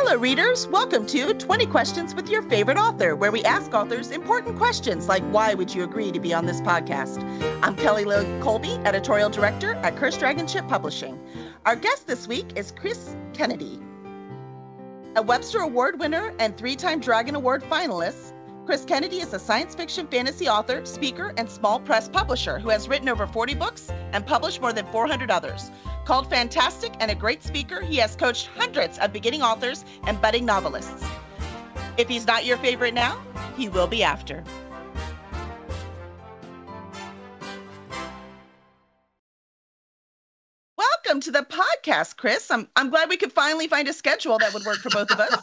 Hello, readers. Welcome to 20 Questions with Your Favorite Author, where we ask authors important questions like why would you agree to be on this podcast? I'm Kelly Lyn Colby, editorial director at Cursed Dragon Ship Publishing. Our guest this week is Chris Kennedy. A Webster Award winner and three time Dragon Award finalist, Chris Kennedy is a science fiction fantasy author, speaker, and small press publisher who has written over 40 books and published more than 400 others. Called fantastic and a great speaker, he has coached hundreds of beginning authors and budding novelists. If he's not your favorite now, he will be after. Welcome to the podcast, Chris. I'm, I'm glad we could finally find a schedule that would work for both of us.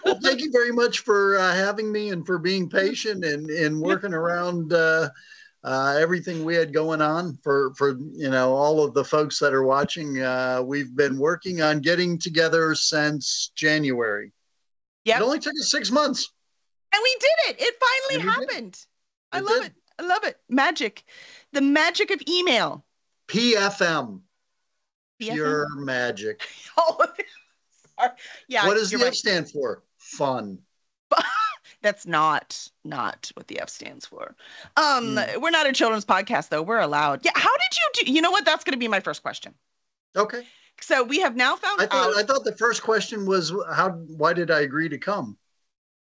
well, thank you very much for uh, having me and for being patient and, and working around uh, uh, everything we had going on for for you know all of the folks that are watching. Uh, we've been working on getting together since January. Yeah, it only took us six months, and we did it. It finally happened. I love did. it. I love it. Magic, the magic of email. PFM. PFM? Pure magic. oh, sorry. Yeah. What does the right. F stand for? Fun. That's not not what the F stands for. Um, mm. we're not a children's podcast though. We're allowed. Yeah. How did you do? You know what? That's going to be my first question. Okay. So we have now found I thought, out. I thought the first question was how. Why did I agree to come?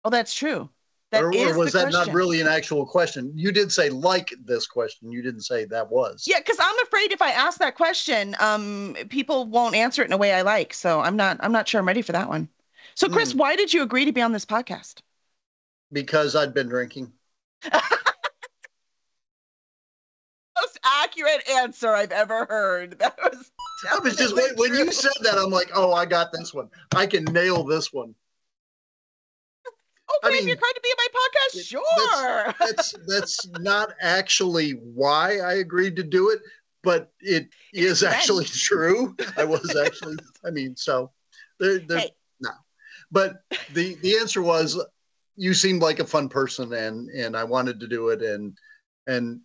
Oh, that's true. That or, or was that question. not really an actual question? You did say like this question. You didn't say that was. Yeah, because I'm afraid if I ask that question, um, people won't answer it in a way I like. So I'm not. I'm not sure I'm ready for that one. So, Chris, mm. why did you agree to be on this podcast? because I'd been drinking. Most accurate answer I've ever heard. That was. That was just when, when you said that, I'm like, oh, I got this one. I can nail this one. Okay, I mean, you're trying to be on my podcast, sure. That's, that's, that's not actually why I agreed to do it, but it is actually true. I was actually, I mean, so there, there, hey. no. But the the answer was you seemed like a fun person and and I wanted to do it and and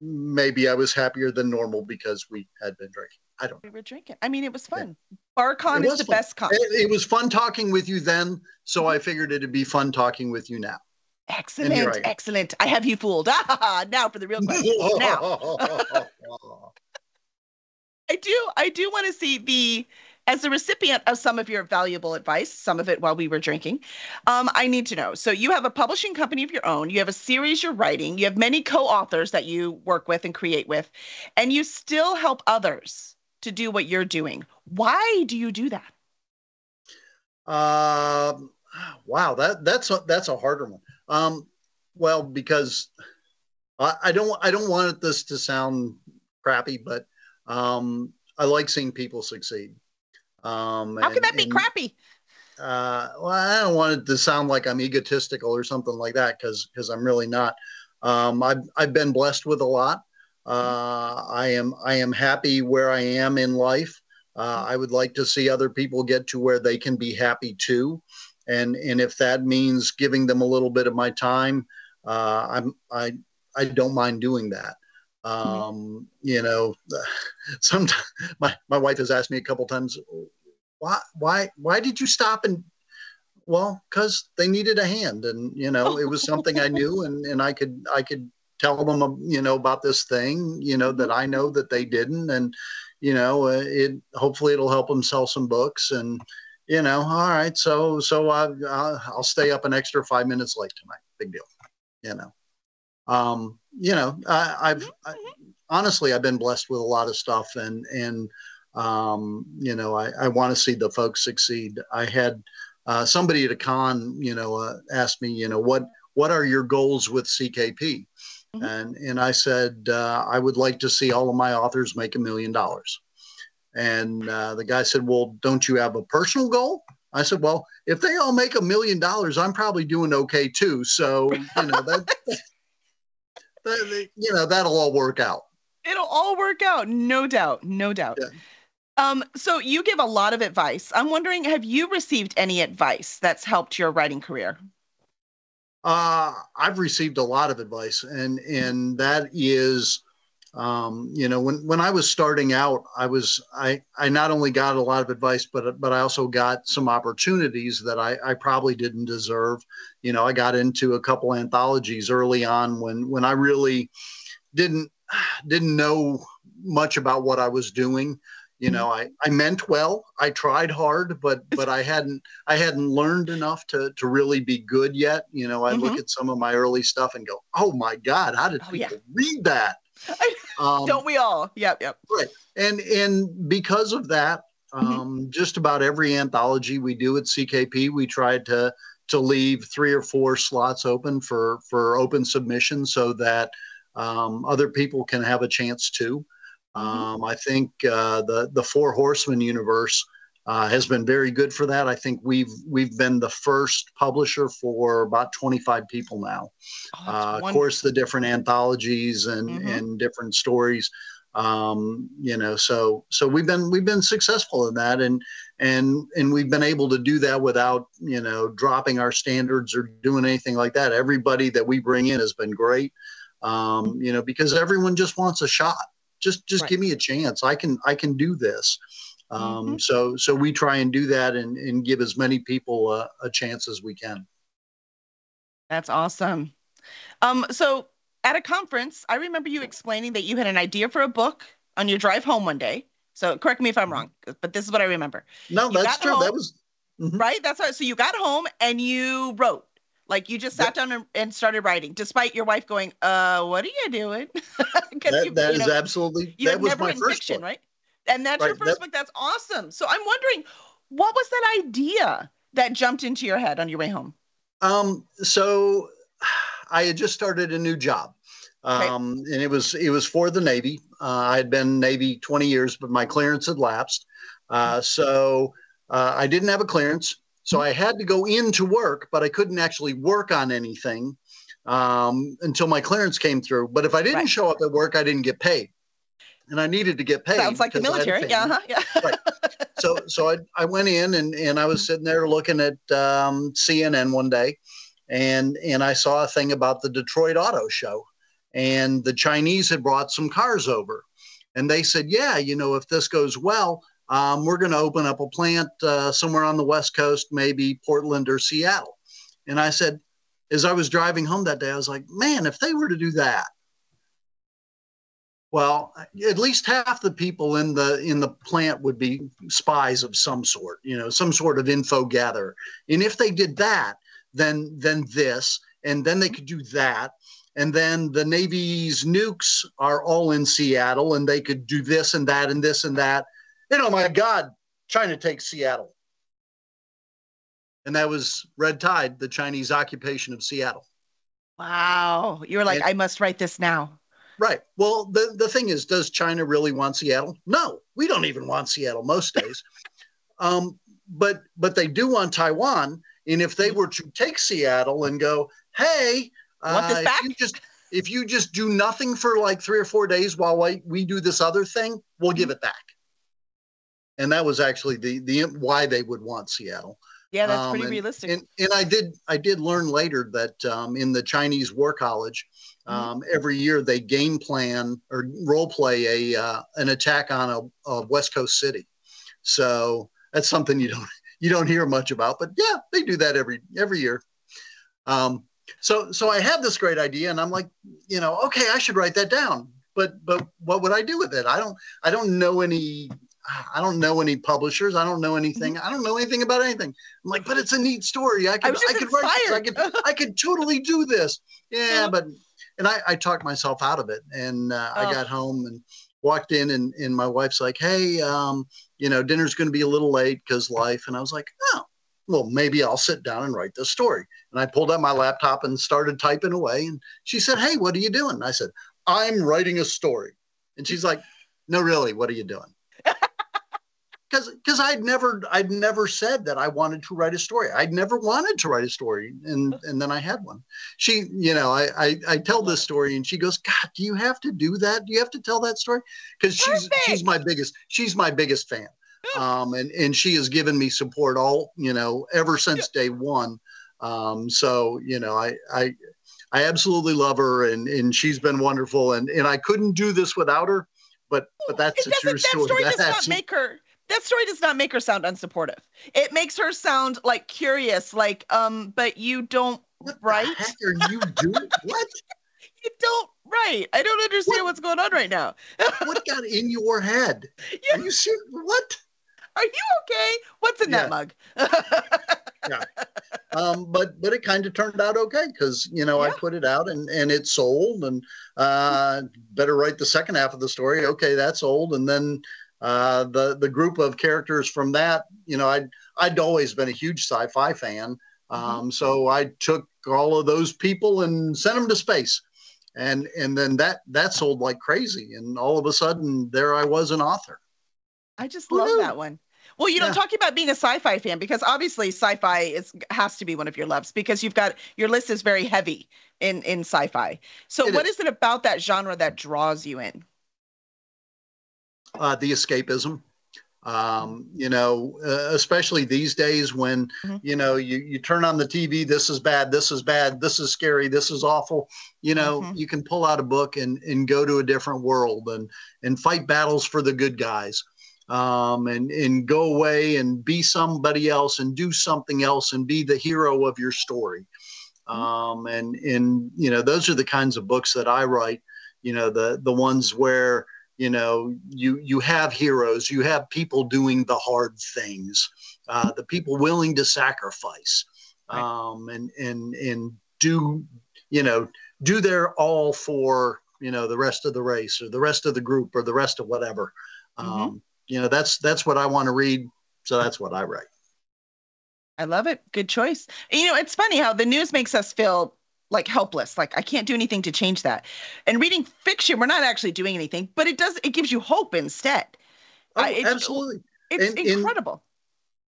maybe I was happier than normal because we had been drinking. I don't. We were drinking. I mean, it was fun. Yeah. BarCon is the fun. best con. It, it, was fun talking with you then, so I figured it'd be fun talking with you now. Excellent, excellent. I have you fooled. Ah, now for the real question. now. I do. I do want to see the as a recipient of some of your valuable advice, some of it while we were drinking, um, I need to know. So, you have a publishing company of your own, you have a series you're writing, you have many co authors that you work with and create with, and you still help others to do what you're doing. Why do you do that? Um, wow, that that's a, that's a harder one. Um, well, because I, I don't I don't want this to sound crappy, but um, I like seeing people succeed. Um, How can that be and, crappy? Uh, well, I don't want it to sound like I'm egotistical or something like that because because I'm really not. Um, I've I've been blessed with a lot. Uh, I am I am happy where I am in life. Uh, I would like to see other people get to where they can be happy too, and and if that means giving them a little bit of my time, uh, I'm I I don't mind doing that. Um, you know, sometimes my, my wife has asked me a couple times, why, why, why did you stop? And well, cause they needed a hand and, you know, it was something I knew and, and I could, I could tell them, you know, about this thing, you know, that I know that they didn't. And, you know, uh, it, hopefully it'll help them sell some books and, you know, all right. So, so I, I'll stay up an extra five minutes late tonight. Big deal, you know um, you know, I, have honestly I've been blessed with a lot of stuff, and and um, you know, I, I want to see the folks succeed. I had uh, somebody at a con, you know, uh, asked me, you know, what what are your goals with CKP? Mm-hmm. And and I said uh, I would like to see all of my authors make a million dollars. And uh, the guy said, Well, don't you have a personal goal? I said, Well, if they all make a million dollars, I'm probably doing okay too. So you know that you know that'll all work out it'll all work out no doubt no doubt yeah. um so you give a lot of advice i'm wondering have you received any advice that's helped your writing career uh i've received a lot of advice and and that is um, you know, when when I was starting out, I was I I not only got a lot of advice, but but I also got some opportunities that I I probably didn't deserve. You know, I got into a couple anthologies early on when when I really didn't didn't know much about what I was doing you know i i meant well i tried hard but but i hadn't i hadn't learned enough to to really be good yet you know i mm-hmm. look at some of my early stuff and go oh my god how did oh, people yeah. read that um, don't we all yep yep right and and because of that mm-hmm. um, mm-hmm. just about every anthology we do at ckp we tried to to leave three or four slots open for for open submission so that um, other people can have a chance too. Um, I think uh, the the Four Horsemen universe uh, has been very good for that. I think we've we've been the first publisher for about 25 people now. Oh, uh, of course, the different anthologies and mm-hmm. and different stories. Um, you know, so so we've been we've been successful in that, and and and we've been able to do that without you know dropping our standards or doing anything like that. Everybody that we bring in has been great. Um, you know, because everyone just wants a shot just just right. give me a chance. I can i can do this. Um, mm-hmm. so so we try and do that and, and give as many people a, a chance as we can. That's awesome. Um, so at a conference i remember you explaining that you had an idea for a book on your drive home one day. So correct me if i'm wrong but this is what i remember. No you that's true. Home, that was mm-hmm. right? That's right. So you got home and you wrote like you just sat down and, and, started writing, despite your wife going, "Uh, what are you doing?" that, you, that you is know, absolutely that was my first fiction, book. right? And that's right, your first that, book. That's awesome. So I'm wondering, what was that idea that jumped into your head on your way home? Um, so I had just started a new job. Um, and it was it was for the Navy. Uh, I had been Navy 20 years, but my clearance had lapsed. Uh, so uh, I didn't have a clearance. So I had to go into work, but I couldn't actually work on anything um, until my clearance came through. But if I didn't right. show up at work, I didn't get paid. And I needed to get paid. Sounds like the military. Yeah. Uh-huh. Yeah. right. So, so I, I went in and, and I was sitting there looking at um, CNN one day and, and I saw a thing about the Detroit Auto Show. And the Chinese had brought some cars over. And they said, yeah, you know, if this goes well, um, we're going to open up a plant uh, somewhere on the West Coast, maybe Portland or Seattle. And I said, as I was driving home that day, I was like, man, if they were to do that, well, at least half the people in the in the plant would be spies of some sort, you know, some sort of info gatherer. And if they did that, then then this, and then they could do that, and then the Navy's nukes are all in Seattle, and they could do this and that and this and that you know, my God, China takes Seattle. And that was Red Tide, the Chinese occupation of Seattle. Wow. You were like, and, I must write this now. Right. Well, the, the thing is, does China really want Seattle? No, we don't even want Seattle most days. um, but but they do want Taiwan. And if they were to take Seattle and go, hey, uh, if you just if you just do nothing for like three or four days while we, we do this other thing, we'll give it back and that was actually the the why they would want Seattle. Yeah, that's pretty um, and, realistic. And, and I did I did learn later that um, in the Chinese War College, mm-hmm. um, mm-hmm. every year they game plan or role play a uh, an attack on a, a, West Coast city. So that's something you don't you don't hear much about, but yeah, they do that every every year. Um, so so I had this great idea, and I'm like, you know, okay, I should write that down. But but what would I do with it? I don't I don't know any I don't know any publishers. I don't know anything. I don't know anything about anything. I'm like, but it's a neat story. I could, I, I could write this. I could, I could totally do this. Yeah, but, and I, I talked myself out of it. And uh, oh. I got home and walked in, and, and my wife's like, hey, um, you know, dinner's going to be a little late because life. And I was like, oh, well, maybe I'll sit down and write this story. And I pulled out my laptop and started typing away. And she said, hey, what are you doing? And I said, I'm writing a story. And she's like, no, really, what are you doing? Because because I'd never I'd never said that I wanted to write a story. I'd never wanted to write a story, and and then I had one. She, you know, I I, I tell this story, and she goes, "God, do you have to do that? Do you have to tell that story?" Because she's she's my biggest she's my biggest fan, um, and and she has given me support all you know ever since day one. Um, so you know, I I I absolutely love her, and and she's been wonderful, and and I couldn't do this without her. But but that's it a true that story. story does not make her that story does not make her sound unsupportive. It makes her sound like curious, like um, but you don't what the are you doing? what you don't right. I don't understand What? what's going on right now. what got in your head? Yeah. Are you serious? What? Are you okay? What's in that mug? Yeah. um, but but it kind of turned out okay because you know I put it out and and it sold and uh, better write the second half of the story. Okay, that's old, and then uh, the the group of characters from that, you know, I'd I'd always been a huge sci-fi fan, um, so I took all of those people and sent them to space. And and then that that sold like crazy, and all of a sudden there I was an author. I just love Woohoo. that one. Well, you know, Yeah. talking about being a sci-fi fan because obviously sci-fi is has to be one of your loves because you've got your list is very heavy in in sci-fi. So, It what is. is it about that genre that draws you in? Uh, the escapism. Um, you know, uh, especially these days when Mhm. you know you you turn on the TV. This is bad. This is bad. This is scary. This is awful. You know, Mhm. you can pull out a book and and go to a different world and and fight battles for the good guys. Um, and and go away and be somebody else and do something else and be the hero of your story. Mhm. Um, and and you know those are the kinds of books that I write. You know the the ones where you know you you have heroes you have people doing the hard things uh, the people willing to sacrifice um, and and and do you know do their all for you know the rest of the race or the rest of the group or the rest of whatever Mhm. um, you know that's that's what i want to read so that's what i write I love it. Good choice. You know, it's funny how the news makes us feel like helpless, like I can't do anything to change that. And reading fiction, we're not actually doing anything, but it does it gives you hope instead. oh, I- it's- absolutely It's And- and- incredible.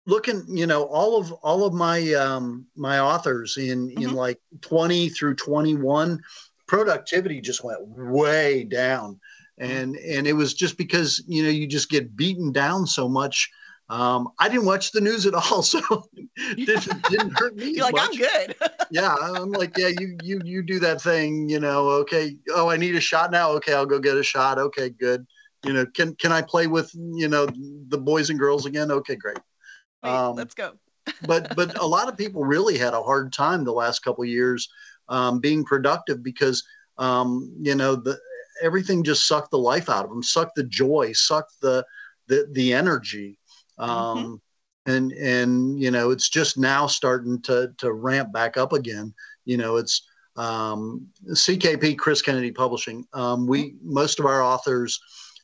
looking you know all of all of my um my authors in in Mhm. like 20 through 21 productivity just went way down and and it was just because you know you just get beaten down so much um i didn't watch the news at all so didn't, didn't hurt me You're like, I'm good. yeah i'm like yeah you you you do that thing you know okay oh i need a shot now? Okay i'll go get a shot. Okay good. You know can can i play with you know the boys and girls again? Okay great. Wait, Um, let's go. but but a lot of people really had a hard time the last couple of years um, being productive because um, you know the everything just sucked the life out of them, sucked the joy, sucked the the the energy, um, and and you know it's just now starting to to ramp back up again. You know it's um, CKP Chris Kennedy Publishing. Um, we most of our authors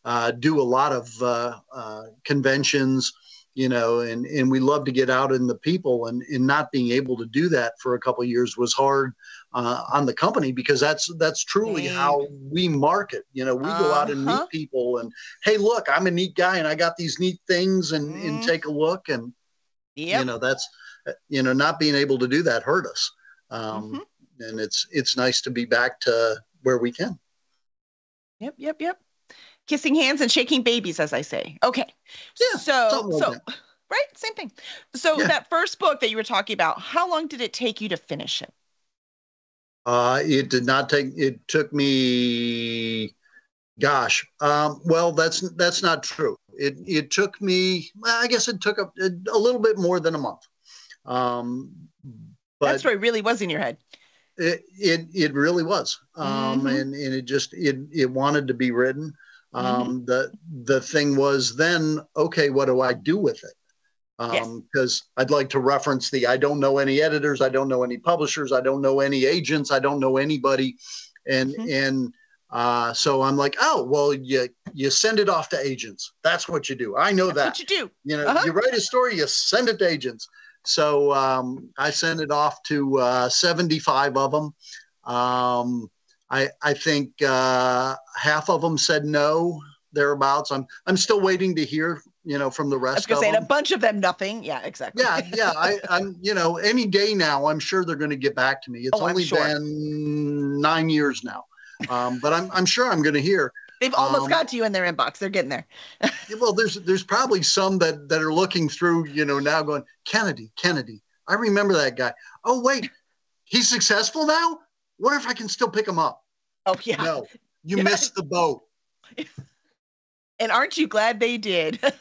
uh, do a lot of uh, uh, conventions you know, and, and we love to get out in the people and, and not being able to do that for a couple of years was hard uh, on the company because that's that's truly Dang. how we market. You know, we go out and Uh-huh. meet people and hey, look, I'm a neat guy and I got these neat things and, and Mhm. take a look and Yep. you know that's you know not being able to do that hurt us. Um, Mhm. And it's it's nice to be back to where we can. Yep, yep, yep. Kissing hands and shaking babies, as I say. Okay. Yeah, so, like so right, same thing. So Yeah. that first book that you were talking about, how long did it take you to finish it? Uh, it did not take. It took me, gosh. Um, well, that's that's not true. It it took me. I guess it took a, a little bit more than a month. Um, that story really was in your head. it, it it really was. Um, Mhm. and and it just it it wanted to be written. Um, the the thing was then okay, what do I do with it? Yes. because I'd like to reference the I don't know any editors, I don't know any publishers, I don't know any agents, I don't know anybody, and Mhm. and uh, so I'm like, oh well, you you send it off to agents. That's what you do. I know That's that. what you do. You know, Uh-huh. you write a story, you send it to agents. So um, I sent it off to uh, 75 of them. Um, I I think uh, half of them said no, thereabouts. I'm I'm still waiting to hear, you know, from the rest. I was rest going of to say, them. a bunch of them, nothing. Yeah, exactly. Yeah, yeah. I, I'm, you know, any day now, I'm sure they're going to get back to me. It's Oh, only sure. been nine years now, um, but I'm I'm sure I'm going to hear. They've almost Um, got to you in their inbox. They're getting there. Well, there's there's probably some that that are looking through, you know, now going Kennedy, Kennedy. I remember that guy. Oh wait, he's successful now. wonder if I can still pick him up. Oh yeah. No, you Yeah. missed the boat. And aren't you glad they did?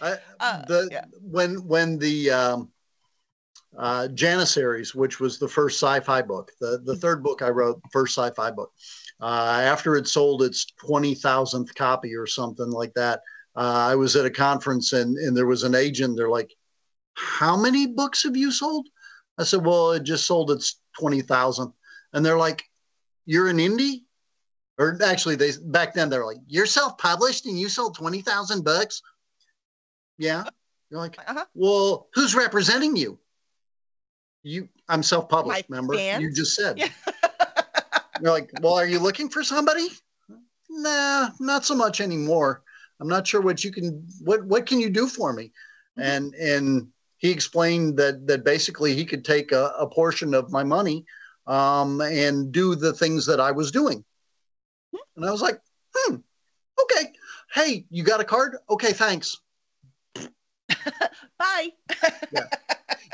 I, Uh, the yeah. when when the um, uh, Janissaries, which was the first sci-fi book, the Mm-hmm. the third book I wrote, the first sci-fi book, uh, after it sold its twenty thousandth copy or something like that, uh, I was at a conference and and there was an agent. They're like, "How many books have you sold?" I said, "Well, it just sold its twenty thousandth," and they're like, "You're an indie." Or actually, they back then they're like, "You're self-published and you sold twenty thousand books." Yeah. You're like, Uh-huh. well, who's representing you? You, I'm self-published. My remember, fans? you just said. Yeah. You're like, well, are you looking for somebody? Nah, not so much anymore. I'm not sure what you can. What what can you do for me? Mhm. And and he explained that that basically he could take a, a portion of my money um, and do the things that I was doing. And I was like, hmm, okay. Hey, you got a card? Okay, thanks. Bye. and,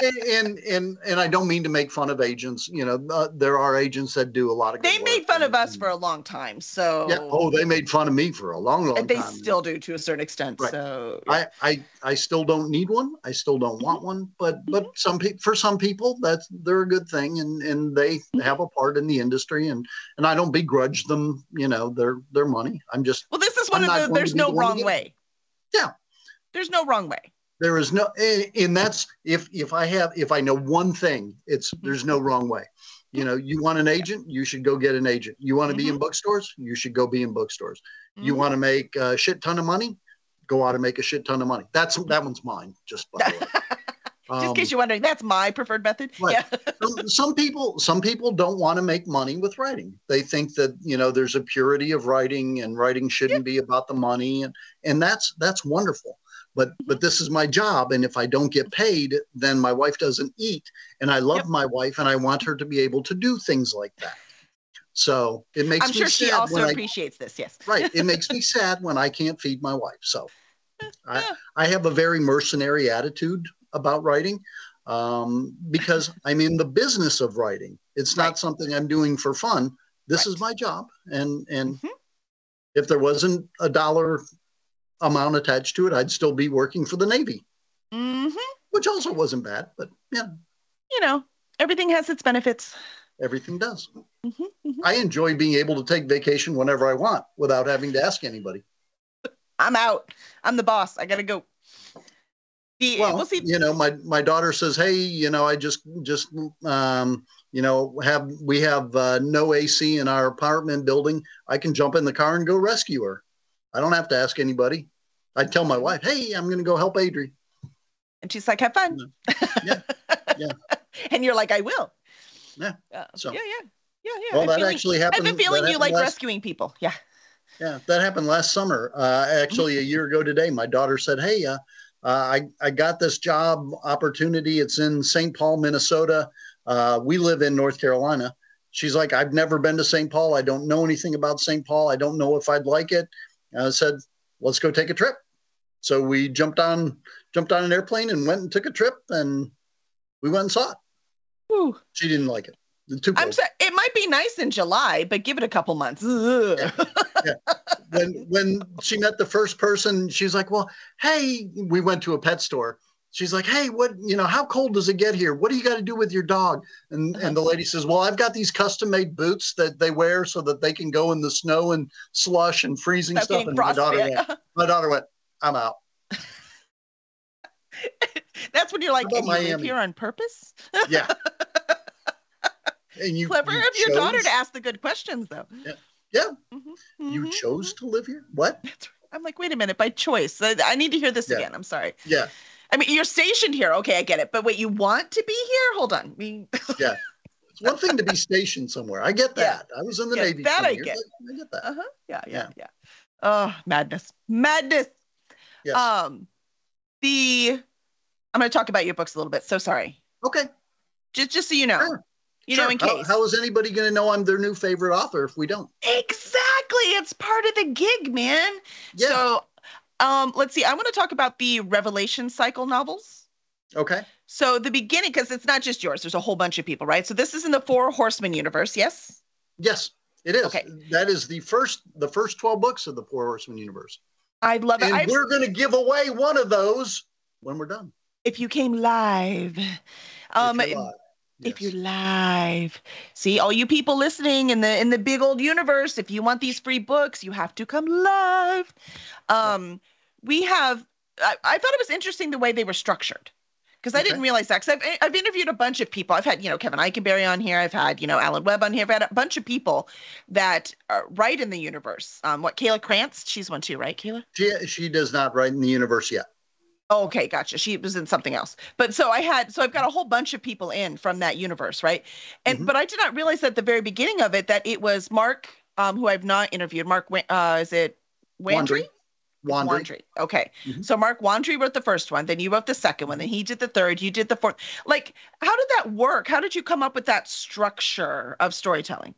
and and and I don't mean to make fun of agents. You know, uh, there are agents that do a lot of. Good They made fun of us And- for a long time, so Yeah. Oh, they made fun of me for a long, long time. and they time. still do to a certain extent. Right. So I, I I still don't need one. I still don't want one. But but some people for some people that's they're a good thing and and they Mm-hmm. have a part in the industry and and I don't begrudge them. You know their their money. I'm just well, this is one I'm of the. There's no the one to wrong way. Yeah. There's no wrong way. There is no and that's if if i have if i know one thing it's there's no wrong way. You know you want an agent you should go get an agent. You want to be in bookstores you should go be in bookstores. You Mhm. want to make a shit ton of money go out and make a shit ton of money. That's that one's mine just by the way. Just in Um, case you're wondering, that's my preferred method. Right. Yeah. some, some people some people don't want to make money with writing. They think that you know there's a purity of writing and writing shouldn't be about the money and and that's that's wonderful but but this is my job and if i don't get paid then my wife doesn't eat and i love Yep. my wife and i want her to be able to do things like that so it makes me. I'm sure she also when I, appreciates this. Yes. right it makes me sad when i can't feed my wife so I, I have a very mercenary attitude about writing um, because I'm in the business of writing. It's not Right. something I'm doing for fun. This Right. is my job, and and Mhm. if there wasn't a dollar amount attached to it, I'd still be working for the Navy, hmm which also wasn't bad. But yeah, You know, everything has its benefits. everything does. hmm hmm I enjoy being able to take vacation whenever I want without having to ask anybody. I'm out. I'm the boss. I gotta go. The, well, we'll see. you know, my my daughter says, "Hey, you know, I just just um, you know, have we have uh, no AC in our apartment building. I can jump in the car and go rescue her. I don't have to ask anybody. I'd tell my wife, "Hey, I'm going to go help Adri." And she's like, have fun. Yeah. Yeah. and you're like, I will. Yeah. Uh, So- yeah, yeah. Yeah, yeah. Well, I'm that feeling- actually happened. have been feeling you like last- rescuing people. Yeah. Yeah, that happened last summer. Uh, actually, a year ago today, my daughter said, "Hey, uh, uh, I I got this job opportunity. It's in St. Paul, Minnesota. Uh, we live in North Carolina." She's like, "I've never been to St. Paul. I don't know anything about St. Paul. I don't know if I'd like it." And I said, "Let's go take a trip." So we jumped on jumped on an airplane and went and took a trip, and we went and saw it. Whew. She didn't like it. Too I'm sorry. It might be nice in July, but give it a couple months. Ugh. when when she met the first person, she's like, "Well, hey," we went to a pet store. She's like, "Hey, what you know? How cold does it get here? What do you got to do with your dog?" And and the lady says, "Well, I've got these custom made boots that they wear so that they can go in the snow and slush and freezing stuff." And my daughter went, my daughter went, "I'm out." That's when you're like, and you live here on purpose? Yeah. And you Clever you of your daughter to ask the good questions, though. Yeah. Yeah. Mhm, You mhm, chose to live here. What? I'm like, wait a minute, by choice. I, I need to hear this Yeah. again. I'm sorry. Yeah. I mean, you're stationed here. Okay, I get it. But wait, you want to be here? Hold on. We, It's one thing to be stationed somewhere. I get that. Yeah. I was in the Yeah, Navy. that 20 I years. get. I get that. uh-huh. Yeah, yeah, Yeah. yeah. Oh, madness. Madness. Yes. Um, the I'm going to talk about your books a little bit. So sorry. okay. Just, just so you know, Sure. you Sure. know, in How- case. how is anybody going to know I'm their new favorite author if we don't? exactly. It's part of the gig, man. Yeah. So, um, let's see. I want to talk about the Revelation cycle novels. Okay. So the beginning, because it's not just yours. There's a whole bunch of people, right? So this is in the Four Horsemen universe. Yes. Yes, it is. Okay. That is the first the first twelve books of the Four Horsemen universe, I love it. and I, we're going to give away one of those when we're done. if you came live, um, if you're live. if you're live, see all you people listening in the in the big old universe. If you want these free books, you have to come live. Um, we have. I, I thought it was interesting the way they were structured. Because I Okay. didn't realize that. Because I've, I've interviewed a bunch of people. I've had, you know, Kevin Ikenberry on here. I've had, you know, Alan Webb on here. I've had a bunch of people that write in the universe. Um, what Kayla Krantz? She's one too, right, Kayla? she, she does not write in the universe yet. Oh, okay, gotcha. She was in something else. But so I had, so I've got a whole bunch of people in from that universe, right? And Mhm. but I did not realize at the very beginning of it that it was Mark, um, who I've not interviewed. Mark, uh, is it Wandrey? Wandering. Wandrey. Okay. Mhm. So Mark Wandrey wrote the first one, then you wrote the second one, then he did the third, you did the fourth. Like, how did that work? How did you come up with that structure of storytelling?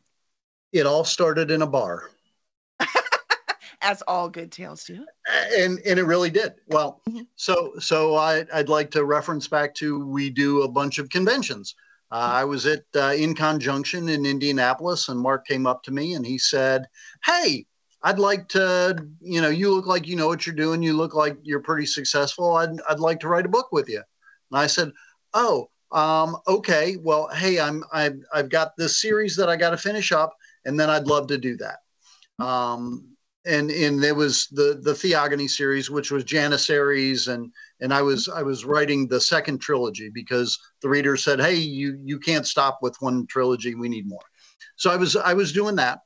It all started in a bar, As all good tales do. and and it really did. Well, Mhm. so so I I'd like to reference back to we do a bunch of conventions. Uh, I was at uh, InConJunction in Indianapolis, and Mark came up to me and he said, "Hey, I'd like to, you know, you look like you know what you're doing. You look like you're pretty successful. I'd I'd like to write a book with you." And I said, "Oh, um, okay. Well, hey, I'm I've I've got this series that I got to finish up, and then I'd love to do that." Um, and and there was the the Theogony series, which was Janissaries, and and I was I was writing the second trilogy because the reader said, "Hey, you you can't stop with one trilogy. We need more." So I was I was doing that,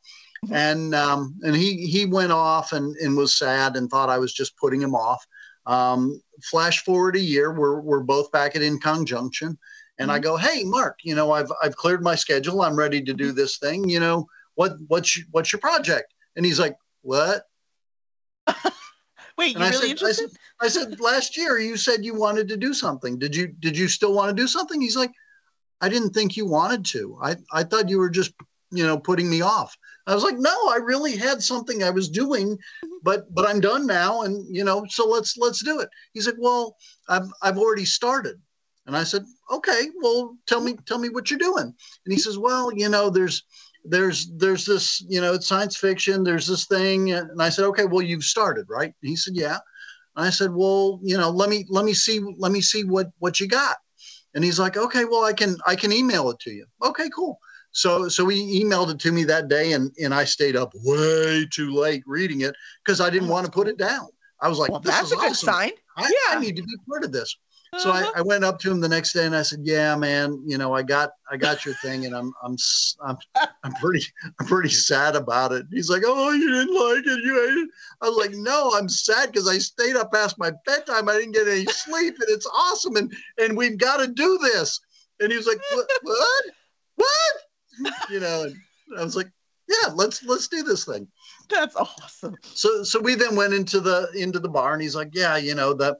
and um, and he he went off and and was sad and thought I was just putting him off. Um, flash forward a year, we're we're both back at InConJunction, and I go, "Hey, Mark, you know I've I've cleared my schedule. I'm ready to do this thing. You know what what's what's your project?" And he's like, "What?" Wait, you really said, I said, I said, last year you said you wanted to do something. Did you did you still want to do something? He's like, I didn't think you wanted to. I, I thought you were just, you know, putting me off. I was like, no, I really had something I was doing, mm-hmm. but but I'm done now. And you know, so let's let's do it. He's like, Well, I've I've already started. And I said, Okay, well, tell me, tell me what you're doing. And he says, Well, you know, there's there's there's this you know it's science fiction there's this thing. And i said okay well you've started right? And he said yeah. And i said well you know let me let me see let me see what what you got. And he's like okay well i can i can email it to you. Okay cool. So so he emailed it to me that day and and i stayed up way too late reading it because i didn't Oh, want to put it down. I was like well, that's a good awesome. sign. I, Yeah. I need to be part of this so I, Uh-huh. I went up to him the next day and I said, "Yeah, man, you know, I got I got your thing, and I'm I'm I'm I'm pretty I'm pretty sad about it." He's like, "Oh, you didn't like it? You ate it?" I was like, "No, I'm sad because I stayed up past my bedtime. I didn't get any sleep, and it's awesome, and and we've got to do this." And he was like, "What? What? What?" You know, and I was like, "Yeah, let's let's do this thing." That's awesome. so so we then went into the into the bar and he's like yeah you know the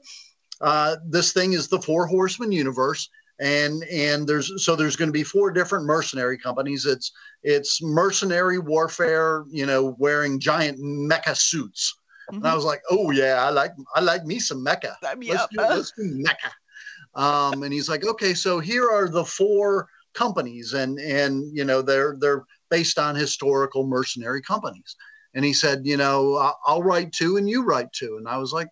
uh this thing is the four horsemen universe and and there's so there's going to be four different mercenary companies. It's it's mercenary warfare you know wearing giant mecha suits. And i was like oh yeah i like i like me some mecha. Let's do, let's do mecha. Um and he's like okay so here are the four companies and and you know they're they're based on historical mercenary companies. And he said, you know, I'll write two and you write two. And I was like,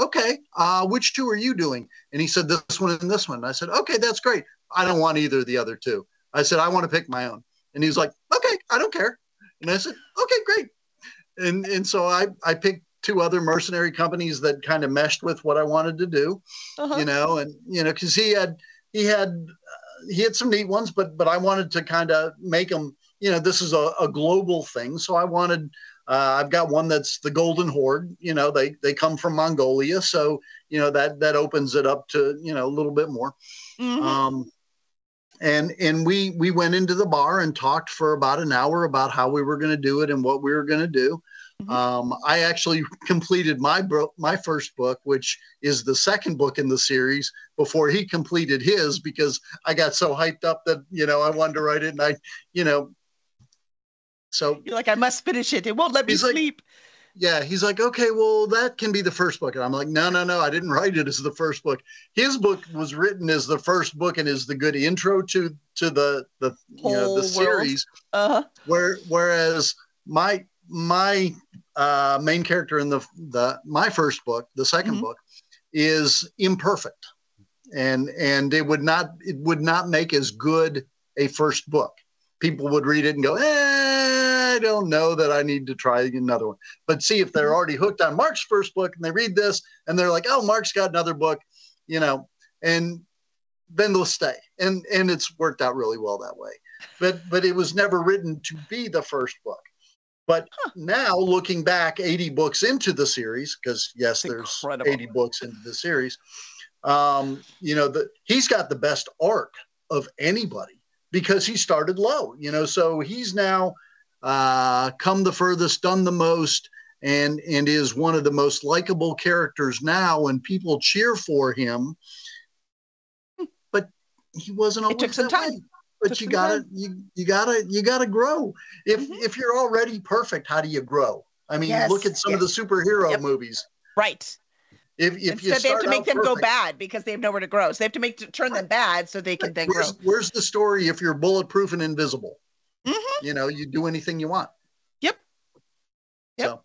okay, uh, which two are you doing? And he said, this one and this one. And I said, okay, that's great. I don't want either of the other two. I said, I want to pick my own. And he was like, okay, I don't care. And I said, okay, great. And, and so I, I picked two other mercenary companies that kind of meshed with what I wanted to do, Uh-huh. you know, and, you know, cause he had, he had, uh, he had some neat ones, but, but I wanted to kind of make them, you know, this is a, a global thing. So I wanted, uh, I've got one that's the Golden Horde. You know, they they come from Mongolia, so you know that that opens it up to you know a little bit more. Mhm. Um, and and we we went into the bar and talked for about an hour about how we were going to do it and what we were going to do. Mhm. Um, I actually completed my book, my first book, which is the second book in the series, before he completed his because I got so hyped up that you know I wanted to write it, and I, you know, so You're like, I must finish it. It won't let me like- sleep. yeah, he's like, okay, well, that can be the first book. And I'm like, no, no, no, I didn't write it as the first book. His book was written as the first book and is the good intro to to the the you know the series. Uh-huh. Where whereas my my uh, main character in the the my first book, the 2nd mm-hmm. book, is imperfect, and and it would not it would not make as good a first book. People would read it and go, eh, don't know that I need to try another one. But see if they're mm-hmm. already hooked on Mark's first book and they read this and they're like, oh, Mark's got another book, you know, and then they'll stay. And and it's worked out really well that way. But but it was never written to be the first book. But huh. now looking back 80 books into the series, because yes, That's there's incredible. 80 books into the series. Um, you know, the, he's got the best arc of anybody because he started low, you know, so he's now uh, come the furthest, done the most, and and is one of the most likable characters now, and people cheer for him. But he wasn't always it took some time. Way but you gotta you, you gotta you gotta grow if mm-hmm. if you're already perfect how do you grow i mean yes. look at some yes. of the superhero yep. movies right if, if Instead, you they have to make them perfect, go bad because they have nowhere to grow so they have to make to turn them bad so they can then where's, grow where's the story if you're bulletproof and invisible mm-hmm. you know you do anything you want yep, yep. so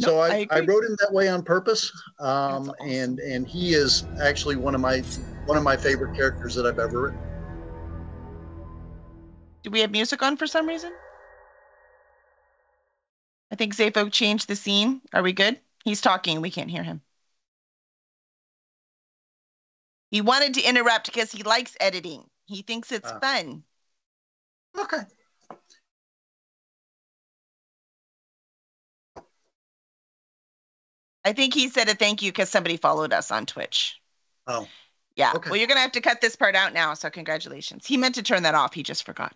so I, I, I, wrote him that way on purpose um, awesome. and and he is actually one of my one of my favorite characters that i've ever written do we have music on for some reason? I think Zafo changed the scene. Are we good? He's talking. We can't hear him. He wanted to interrupt because he likes editing. He thinks it's uh, fun. Okay. I think he said a thank you because somebody followed us on Twitch. Oh. Yeah. Okay. Well, you're going to have to cut this part out now. So, congratulations. He meant to turn that off. He just forgot.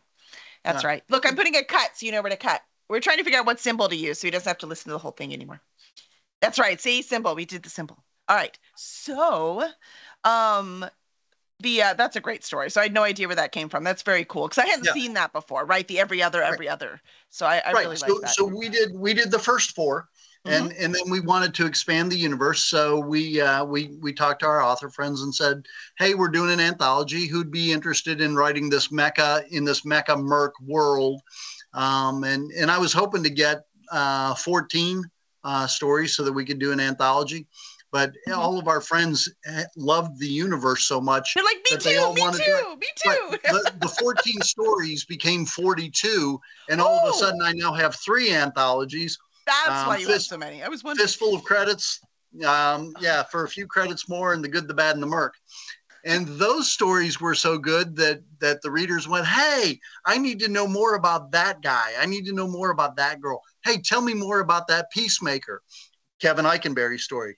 That's right. Look, I'm putting a cut so you know where to cut. We're trying to figure out what symbol to use so he doesn't have to listen to the whole thing anymore. That's right. See, symbol. We did the symbol. All right. So, um, the uh, that's a great story. So I had no idea where that came from. That's very cool because I hadn't yeah. seen that before, right? The every other, every right. other. So I, I right. really so, like that. So we did we did the first four, and mm-hmm. and then we wanted to expand the universe so we uh, we we talked to our author friends and said hey we're doing an anthology who'd be interested in writing this mecha in this mecha merc world um, and and i was hoping to get uh, 14 uh, stories so that we could do an anthology but mm-hmm. all of our friends eh, loved the universe so much. They're like, me too, me too, me too. the, the 14 stories became 42, and all oh. of a sudden I now have three anthologies that's um, why you fist, have so many. I was wondering. Fistful of credits. Um, yeah, for a few credits more and the good, the bad, and the merc. And those stories were so good that that the readers went, "Hey, I need to know more about that guy. I need to know more about that girl. Hey, tell me more about that peacemaker." Kevin Ikenberry story.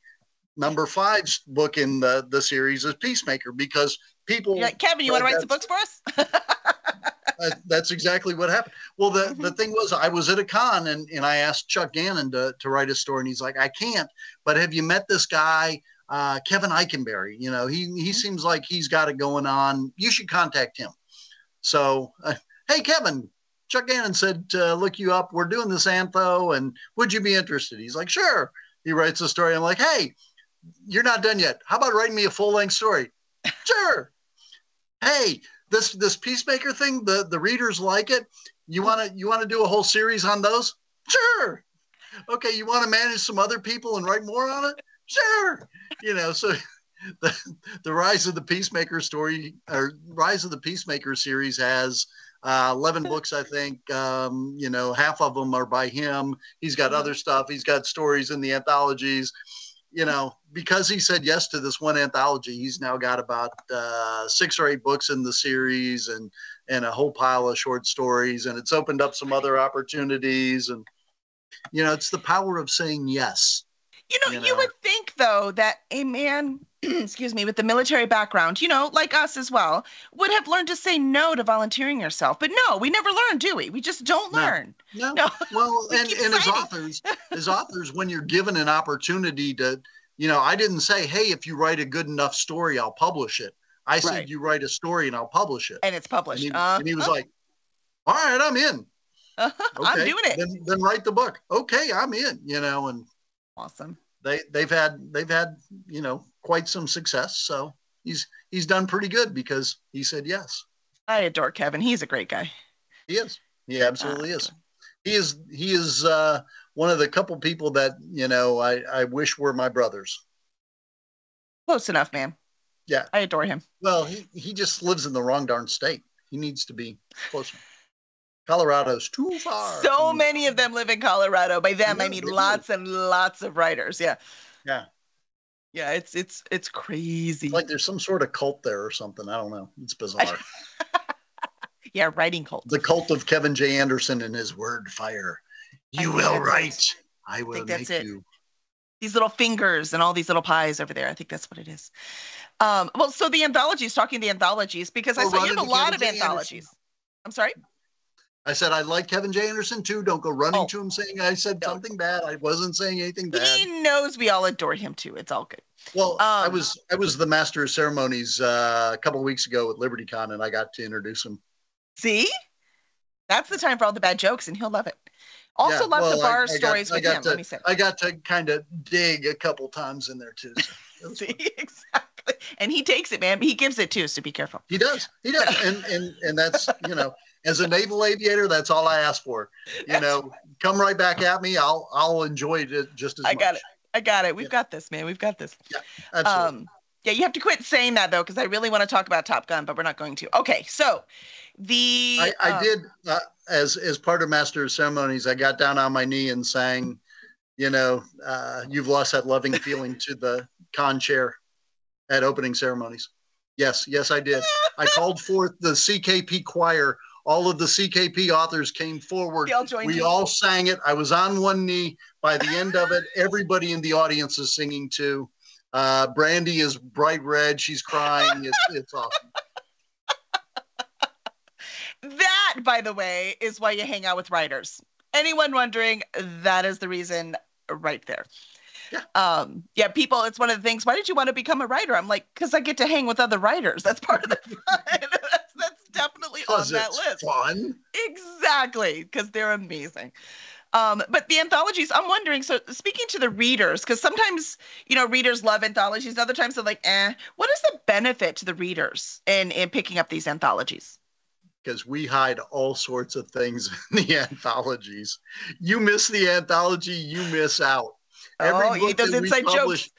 Number five's book in the the series is Peacemaker because people. Yeah, Kevin, you want to write some books for us? that's exactly what happened. Well, the, mm-hmm. the thing was, I was at a con and, and I asked Chuck Gannon to, to write a story, and he's like, I can't. But have you met this guy, uh, Kevin Ikenberry? You know, he, he mm-hmm. seems like he's got it going on. You should contact him. So, uh, hey, Kevin, Chuck Gannon said to look you up. We're doing this antho, and would you be interested? He's like, sure. He writes a story. I'm like, hey, you're not done yet. How about writing me a full length story? sure. Hey, this this peacemaker thing the the readers like it. You want to you want to do a whole series on those? Sure. Okay you want to manage some other people and write more on it? Sure. You know so the, the rise of the peacemaker story or rise of the peacemaker series has uh, 11 books i think. Um, you know half of them are by him. He's got other stuff. He's got stories in the anthologies you know, because he said yes to this one anthology, he's now got about uh, six or eight books in the series and and a whole pile of short stories, and it's opened up some other opportunities. And you know, it's the power of saying yes. You know, you, know? you would think though that a man, excuse me, with the military background, you know, like us as well, would have learned to say no to volunteering yourself. But no, we never learn, do we? We just don't no. learn. No. no. Well, we and, and as authors, as authors, when you're given an opportunity to, you know, I didn't say, hey, if you write a good enough story, I'll publish it. I said, you write a story and I'll publish it. And it's published. And he, uh, and he was like, all right, I'm in. Uh-huh. I'm doing it. Then, then write the book. Okay, I'm in. You know, and Awesome. they they've had they've had you know quite some success. So he's he's done pretty good because he said yes. I adore Kevin. He's a great guy. He is. He absolutely Ah, is. He is. He is uh, one of the couple people that you know I I wish were my brothers. Close enough, man. Yeah. I adore him. Well, he he just lives in the wrong darn state. He needs to be closer. Colorado's too far. So many of them live in Colorado. By them, I mean they do. lots and lots of writers. Yeah. Yeah. Yeah, it's it's it's crazy. Like there's some sort of cult there or something. I don't know. It's bizarre. yeah, writing cult. the cult of Kevin J. Anderson and his WordFire. You will it. write. I will that's make it. you. These little fingers and all these little pies over there. I think that's what it is. Um, well, so the anthologies, talking the anthologies, because I saw you have a lot Kevin of J. Anderson. anthologies. I'm sorry. I said I like Kevin J. Anderson too. Don't go running Oh. to him saying I said No. something bad. I wasn't saying anything bad. He knows we all adore him too. It's all good. Well, I Um, was I was the master of ceremonies uh, a couple of weeks ago at LibertyCon, and I got to introduce him. See, that's the time for all the bad jokes, and he'll love it. Also, Yeah, love well, the bar I got- stories I with him. to- Let me say. I got to kind of dig a couple times in there too. So See, fun. exactly. And he takes it, man. He gives it too, so be careful. he does, he does, and and and that's you know, as a naval aviator, that's all I ask for. You know, come right back at me. I'll I'll enjoy it just as I much. got it. I got it. We've Yeah. got this, man. We've got this. Yeah, Absolutely. Um, yeah, you have to quit saying that though, because I really want to talk about Top Gun, but we're not going to. Okay, so the I, I um, did uh, as as part of master of ceremonies. I got down on my knee and sang, you know, uh, "You've lost that loving feeling" to the con chair at opening ceremonies. Yes, yes, I did. I called forth the CKP choir. All of the CKP authors came forward. We all We you. all sang it. I was on one knee. By the end of it, everybody in the audience is singing too. Uh, Brandy is bright red. She's crying. It's, it's awesome. That, by the way, is why you hang out with writers. Anyone wondering, that is the reason right there. Yeah. Um, yeah, people, it's one of the things. Why did you want to become a writer? I'm like, because I get to hang with other writers. That's part of the fun. definitely on that list. fun. Exactly, because they're amazing. Um, but the anthologies, I'm wondering. So, speaking to the readers, because sometimes you know readers love anthologies, other times they're like, "eh." What is the benefit to the readers in in picking up these anthologies? because we hide all sorts of things in the anthologies. You miss the anthology, you miss out. oh, you eat those that we inside publish, jokes.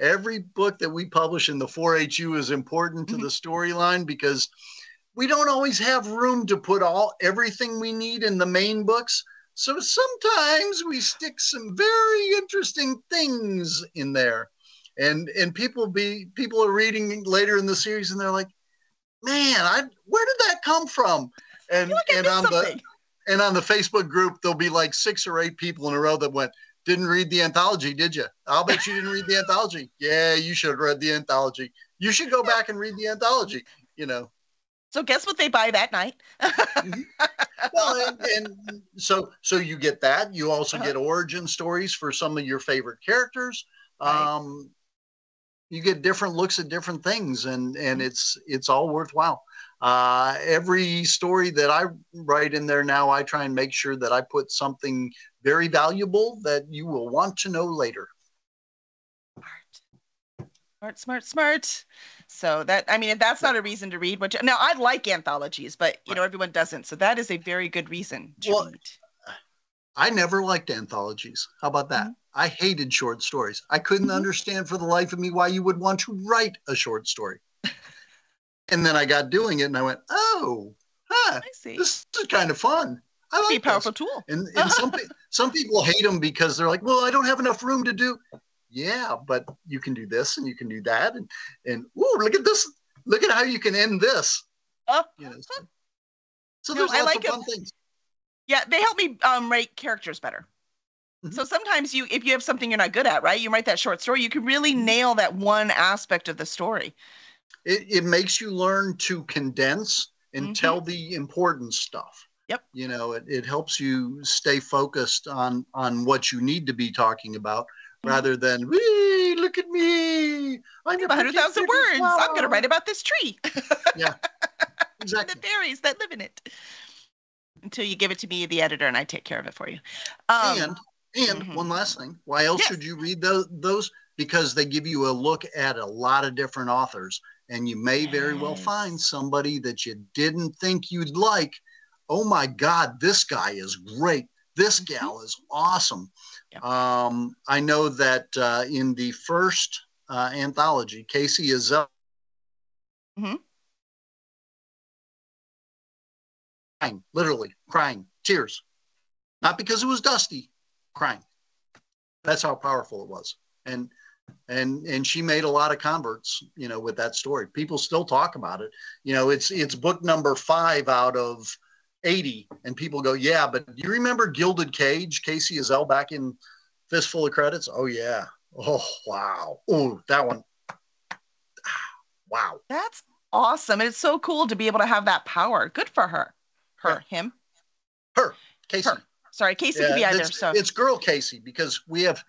every book that we publish in the 4HU is important to Mhm. the storyline because we don't always have room to put all everything we need in the main books. So sometimes we stick some very interesting things in there. And and people be people are reading later in the series and they're like, man, I where did that come from? And like and on the and on the Facebook group, there'll be like six or eight people in a row that went, didn't read the anthology, did you? I'll bet you didn't read the anthology. Yeah, you should have read the anthology. You should go back and read the anthology. You know, So, guess what they buy that night? well, and, and so so you get that. You also Uh-huh. get origin stories for some of your favorite characters. Right. Um, you get different looks at different things, and and Mm-hmm. it's it's all worthwhile. Uh, every story that I write in there now, I try and make sure that I put something very valuable that you will want to know later. smart, smart, smart, smart. So that I mean, that's not a reason to read. Which now I like anthologies, but you know everyone doesn't. So that is a very good reason to Well, read. I never liked anthologies. How about that? I hated short stories. I couldn't Mhm. understand for the life of me why you would want to write a short story. and then I got doing it and I went, oh, huh, I see. this is kind of fun. I Be a like this. powerful tool. And, and some, some people hate them because they're like, well, I don't have enough room to do. Yeah, but you can do this and you can do that. And, and ooh, look at this. Look at how you can end this. Oh, You know, so, so No, there's I lots like of fun things. Yeah, they help me um, write characters better. Mhm. So sometimes you, if you have something you're not good at, right, you write that short story, you can really nail that one aspect of the story. it, it makes you learn to condense and Mhm. tell the important stuff Yep. you know it, it helps you stay focused on on what you need to be talking about. rather than "Wee, look at me i'm a 100,000 words. I'm going to write about this tree yeah, exactly the fairies that live in it. until you give it to me, the editor, and I take care of it for you. Um, and and mhm. one last thing, why else Yes. should you read those? Those because they give you a look at a lot of different authors, and you may very well find somebody that you didn't think you'd like. Oh my God, this guy is great. This Mhm. gal is awesome. Yep. Um, I know that uh, in the first uh, anthology, Casey is Mhm. crying, literally crying, tears, not because it was dusty, crying. That's how powerful it was, and and and she made a lot of converts, you know, with that story. People still talk about it. You know, it's it's book number five out of eighty, and people go, yeah, but do you remember Gilded Cage, Kacey Ezell back in Fistful of Credits? Oh yeah. Oh wow. Oh that one. Ah, wow. That's awesome. And it's so cool to be able to have that power. Good for her. Her, him. Her, Casey. Her. Sorry, Casey could be either. it's, So it's girl Casey because we have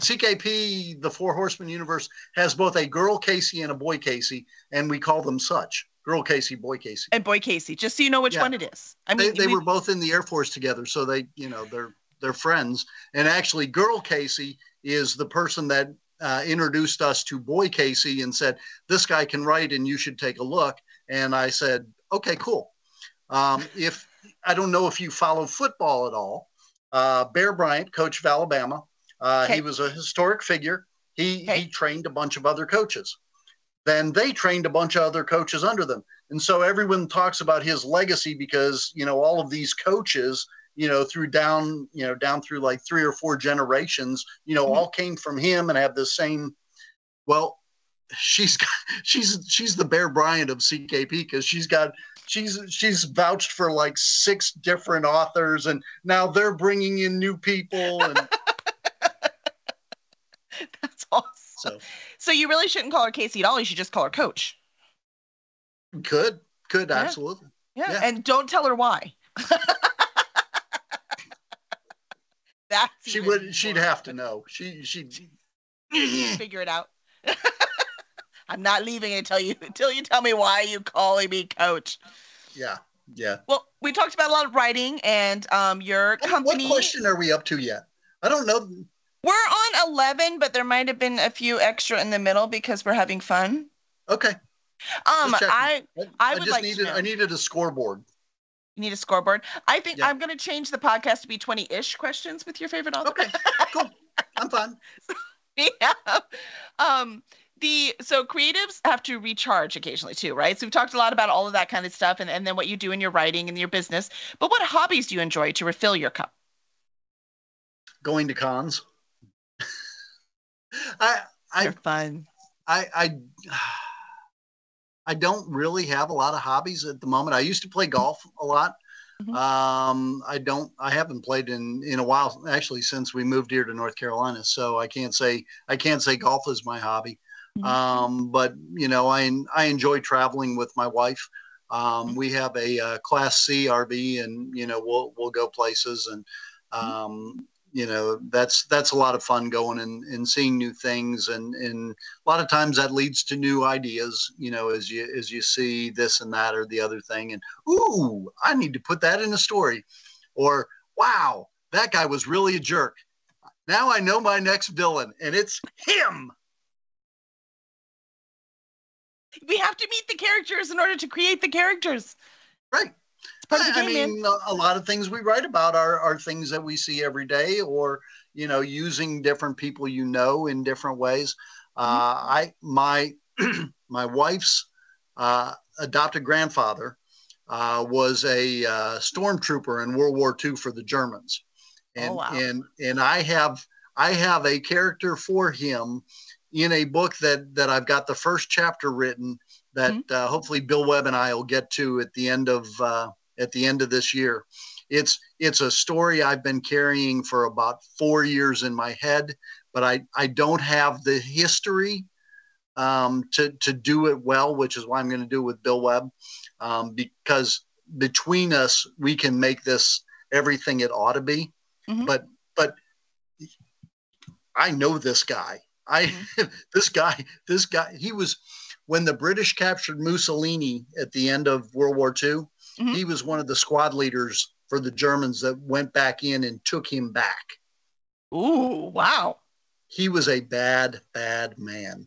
CKP, the Four Horsemen universe, has both a girl Casey and a boy Casey, and we call them such. Girl Casey, boy Casey. and boy Casey, just so you know which Yeah. one it is. I They, mean, they we- were both in the Air Force together, so they, you know, they're they're friends. And actually, girl Casey is the person that uh, introduced us to boy Casey and said, "This guy can write, and you should take a look." And I said, "Okay, cool." Um, if I don't know if you follow football at all, uh, Bear Bryant, coach of Alabama, uh, Okay. he was a historic figure. He Okay. he trained a bunch of other coaches. Then they trained a bunch of other coaches under them, and so everyone talks about his legacy because you know all of these coaches, you know, through down you know down through like three or four generations, you know, Mhm. all came from him and have the same. Well, she's got, she's she's the Bear Bryant of CKP because she's got she's she's vouched for like six different authors and now they're bringing in new people and that's awesome. So So you really shouldn't call her Casey at all. You should just call her Coach. could could Yeah. absolutely Yeah. Yeah. And don't tell her why. That's she would she'd have to know she she figure it out. I'm not leaving until you until you tell me why you calling me coach. yeah yeah Well, we talked about a lot of writing and um your What- company. what question are we up to yet i don't know We're on 11, but there might have been a few extra in the middle because we're having fun. okay Um, checking. I I would just like to needed know. i needed a scoreboard You need a scoreboard. I think Yeah. I'm going to change the podcast to be 20-ish questions with your favorite author. okay cool i'm fine yeah. Um, the so creatives have to recharge occasionally too, right? So we've talked a lot about all of that kind of stuff, and, and then what you do in your writing and your business. But what hobbies do you enjoy to refill your cup? going to cons i i They're fun. I, I I don't really have a lot of hobbies at the moment. I used to play golf a lot. Mhm. Um, I don't. I haven't played in in a while, actually, since we moved here to North Carolina. So I can't say I can't say golf is my hobby. Mhm. Um, but you know, I I enjoy traveling with my wife. Um, we have a uh, Class C RV, and you know, we'll we'll go places and um, you know that's that's a lot of fun going and, and seeing new things. And and a lot of times that leads to new ideas you know as you as you see this and that or the other thing. And ooh i need to put that in a story. Or wow that guy was really a jerk. Now i know my next villain and it's him. We have to meet the characters in order to create the characters. right It's part of the I, game, I mean, a- a lot of things we write about are, are things that we see every day, or you know, using different people you know in different ways. Uh, I my my wife's uh, adopted grandfather uh, was a uh, stormtrooper in World War II for the Germans, and Oh, wow. and and I have I have a character for him in a book that that I've got the first chapter written that Mm-hmm. uh, hopefully Bill Webb and I will get to at the end of uh, at the end of this year. It's it's a story I've been carrying for about four years in my head, but I I don't have the history um, to to do it well, which is why I'm going to do it with Bill Webb, um, because between us we can make this everything it ought to be. Mhm. But but I know this guy. I this guy this guy he was when the British captured Mussolini at the end of World War II. Mm-hmm. He was one of the squad leaders for the Germans that went back in and took him back. Ooh, wow. He was a bad, bad man.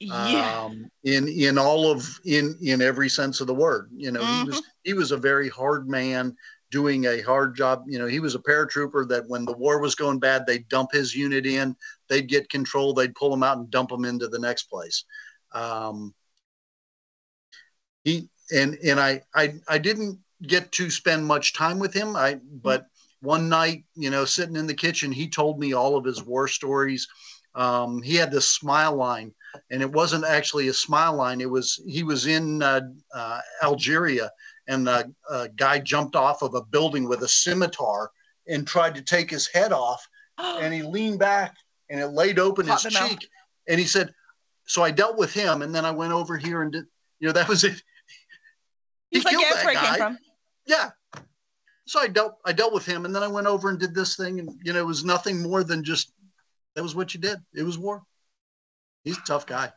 Yeah. Um, in in all of in in every sense of the word. You know, mm-hmm. he was he was a very hard man doing a hard job. You know, he was a paratrooper that when the war was going bad, they'd dump his unit in, they'd get control, they'd pull him out and dump him into the next place. Um, he and and I I I didn't get to spend much time with him. I but one night, you know, sitting in the kitchen, he told me all of his war stories. Um, he had this smile line, and it wasn't actually a smile line. It was he was in uh, uh, Algeria, and a, a guy jumped off of a building with a scimitar and tried to take his head off, and he leaned back and it laid open his cheek, out. and he said, "So I dealt with him, and then I went over here and did, you know, that was it." He He's killed like, that guy. Yeah. So I dealt I dealt with him, and then I went over and did this thing, and you know, it was nothing more than just that was what you did. It was war. He's a tough guy.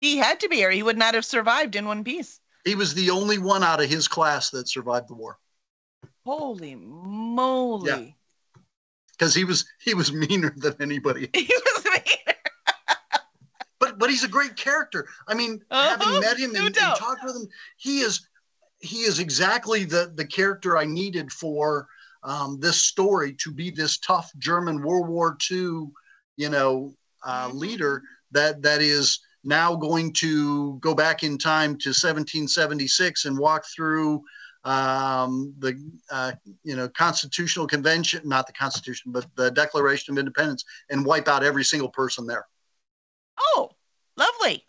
He had to be, or he would not have survived in one piece. He was the only one out of his class that survived the war. Holy moly! Yeah, because he was he was meaner than anybody. He was meaner. but but he's a great character. I mean, uh-huh, having met him no and, and talked with him, he is he is exactly the the character I needed for um, this story to be this tough German World War II, you know, uh, mm-hmm. leader that that is now going to go back in time to 1776 and walk through um, the uh, you know Constitutional Convention, not the Constitution, but the Declaration of Independence, and wipe out every single person there. Oh, lovely!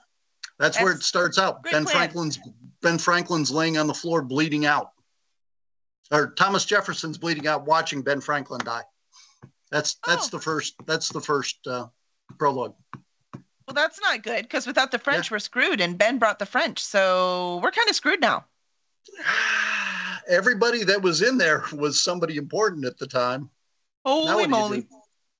That's, That's where it starts out. Ben plan. Franklin's Ben Franklin's laying on the floor bleeding out, or Thomas Jefferson's bleeding out watching Ben Franklin die. That's that's oh. the first that's the first uh, prologue. Well, that's not good because without the French, yeah. we're screwed, and Ben brought the French, so we're kind of screwed now. Everybody that was in there was somebody important at the time. Holy moly!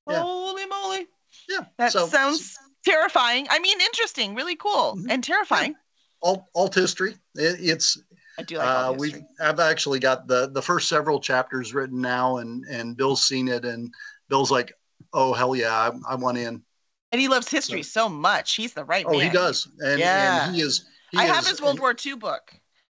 Yeah. Holy moly! Yeah, that so, sounds terrifying. I mean, interesting, really cool, mm-hmm. and terrifying alt, alt history. It, it's I do like uh, we I've actually got the the first several chapters written now, and and Bill's seen it, and Bill's like, "Oh hell yeah, I, I want in." And he loves history so, so much. He's the right oh, man. he does, and, yeah. and he is. He I is, have his World War II book.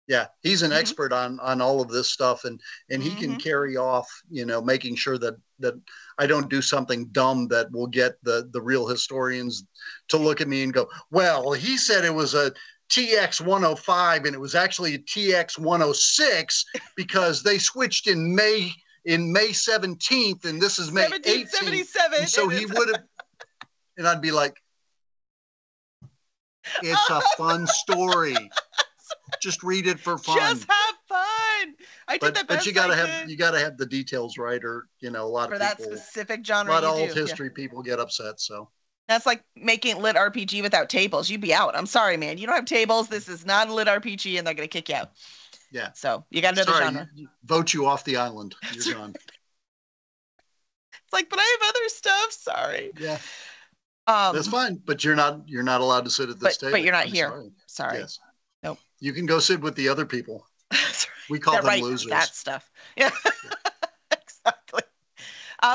Yeah, he's an mm-hmm. expert on on all of this stuff, and and he mm-hmm. can carry off, you know, making sure that that I don't do something dumb that will get the the real historians to look at me and go, well, he said it was a TX 105 and it was actually a TX 106 because they switched in May in May 17th and this is May 18th. so he would have and I'd be like it's a fun story. Just read it for fun. Just have fun. I did but, the best But you gotta have you gotta have the details right, or you know, a lot for of that specific genre. A lot of old do. history yeah. people get upset. So that's like making lit RPG without tables. You'd be out. I'm sorry, man. You don't have tables. This is not a lit RPG, and they're gonna kick you out. Yeah. So you got another sorry, genre. Vote you off the island. You're gone. it's like, but I have other stuff. Sorry. Yeah. Um, That's fine, but you're not you're not allowed to sit at this but, table. But you're not I'm here. Sorry. sorry. Yes. You can go sit with the other people. We call them right. losers. That stuff. Yeah. exactly.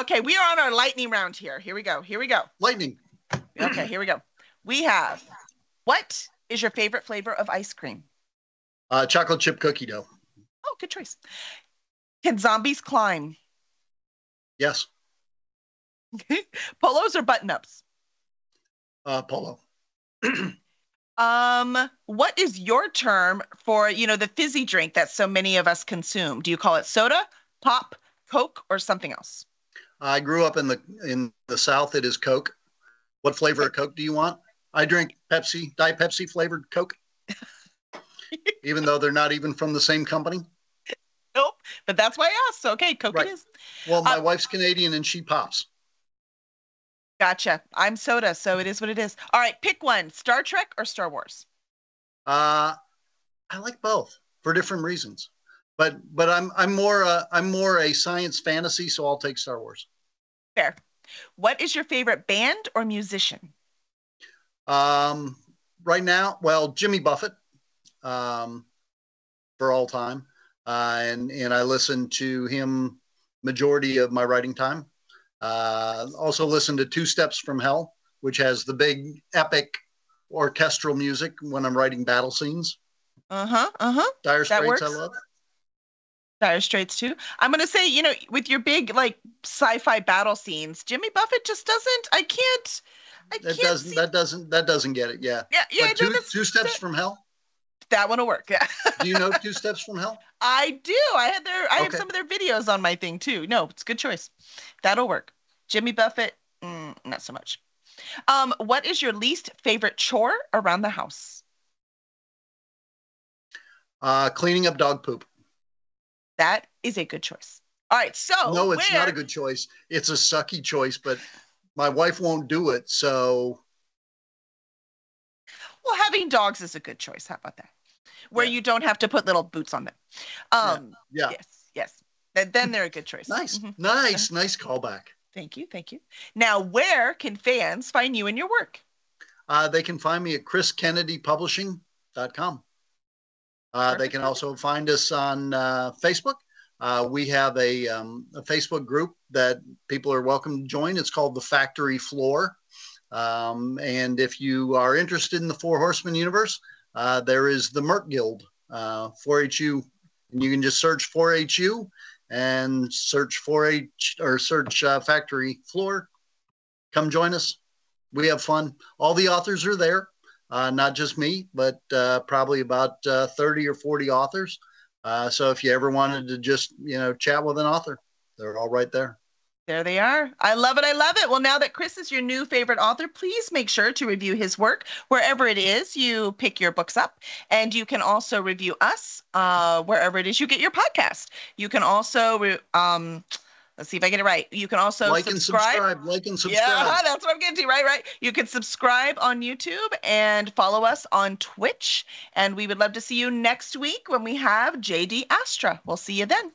Okay, we are on our lightning round here. Here we go. Here we go. Lightning. Okay, here we go. We have what is your favorite flavor of ice cream? Uh, chocolate chip cookie dough. Oh, good choice. Can zombies climb? Yes. Polos or button ups? Uh, polo. um, what is your term for you know the fizzy drink that so many of us consume? Do you call it soda, pop, Coke, or something else? I grew up in the in the South. It is Coke. What flavor of Coke do you want? I drink Pepsi, Diet Pepsi flavored Coke, even though they're not even from the same company. Nope, but that's why I asked. Okay, Coke right. it is. Well, my uh, wife's Canadian and she pops. Gotcha. I'm soda, so it is what it is. All right, pick one: Star Trek or Star Wars. Uh, I like both for different reasons, but but I'm I'm more uh, I'm more a science fantasy, so I'll take Star Wars. Fair. What is your favorite band or musician? Um, right now, well, Jimmy Buffett, um, for all time. uh, and and I listen to him majority of my writing time. Uh, also listen to Two Steps from Hell, which has the big epic orchestral music when I'm writing battle scenes. Uh huh. Uh huh. Dire Straits, I love. Dire Straits too. I'm gonna say, you know, with your big like sci-fi battle scenes, Jimmy Buffett just doesn't. I can't. I that can't doesn't see- that doesn't that doesn't get it. Yeah. Yeah, yeah. But two, two steps that- from hell. That one will work. Yeah. Do you know two steps from hell? I do. I had their. I have some of their videos on my thing too. No, it's a good choice. That'll work. Jimmy Buffett, mm, not so much. Um, what is your least favorite chore around the house? Uh, cleaning up dog poop. That is a good choice. All right. So no, it's where, not a good choice. It's a sucky choice, but my wife won't do it. So Well, having dogs is a good choice. How about that? Where Yeah. you don't have to put little boots on them. Um, yeah, Yes. Yes. Then, then they're a good choice. nice, Mhm. nice, nice callback. Thank you. Thank you. Now, where can fans find you and your work? Uh, they can find me at chriskennedypublishing.com. Uh, they can also find us on uh, Facebook. Uh, we have a, um, a Facebook group that people are welcome to join. It's called the Factory Floor. Um, and if you are interested in the Four Horsemen universe, uh, there is the Merc Guild, uh, 4HU. And you can just search 4HU and search 4H or search uh, Factory Floor. Come join us. We have fun. All the authors are there uh, not just me, but uh, probably about uh, 30 or 40 authors. So if you ever wanted to just, you know, chat with an author, they're all right there. There they are. I love it. I love it. Well, now that Chris is your new favorite author, please make sure to review his work wherever it is you pick your books up. And you can also review us uh, wherever it is you get your podcast. You can also, re- um, let's see if I get it right. You can also like and subscribe. Like and subscribe. Yeah, that's what I'm getting to. Right, right. You can subscribe on YouTube and follow us on Twitch. And we would love to see you next week when we have JD Astra. We'll see you then.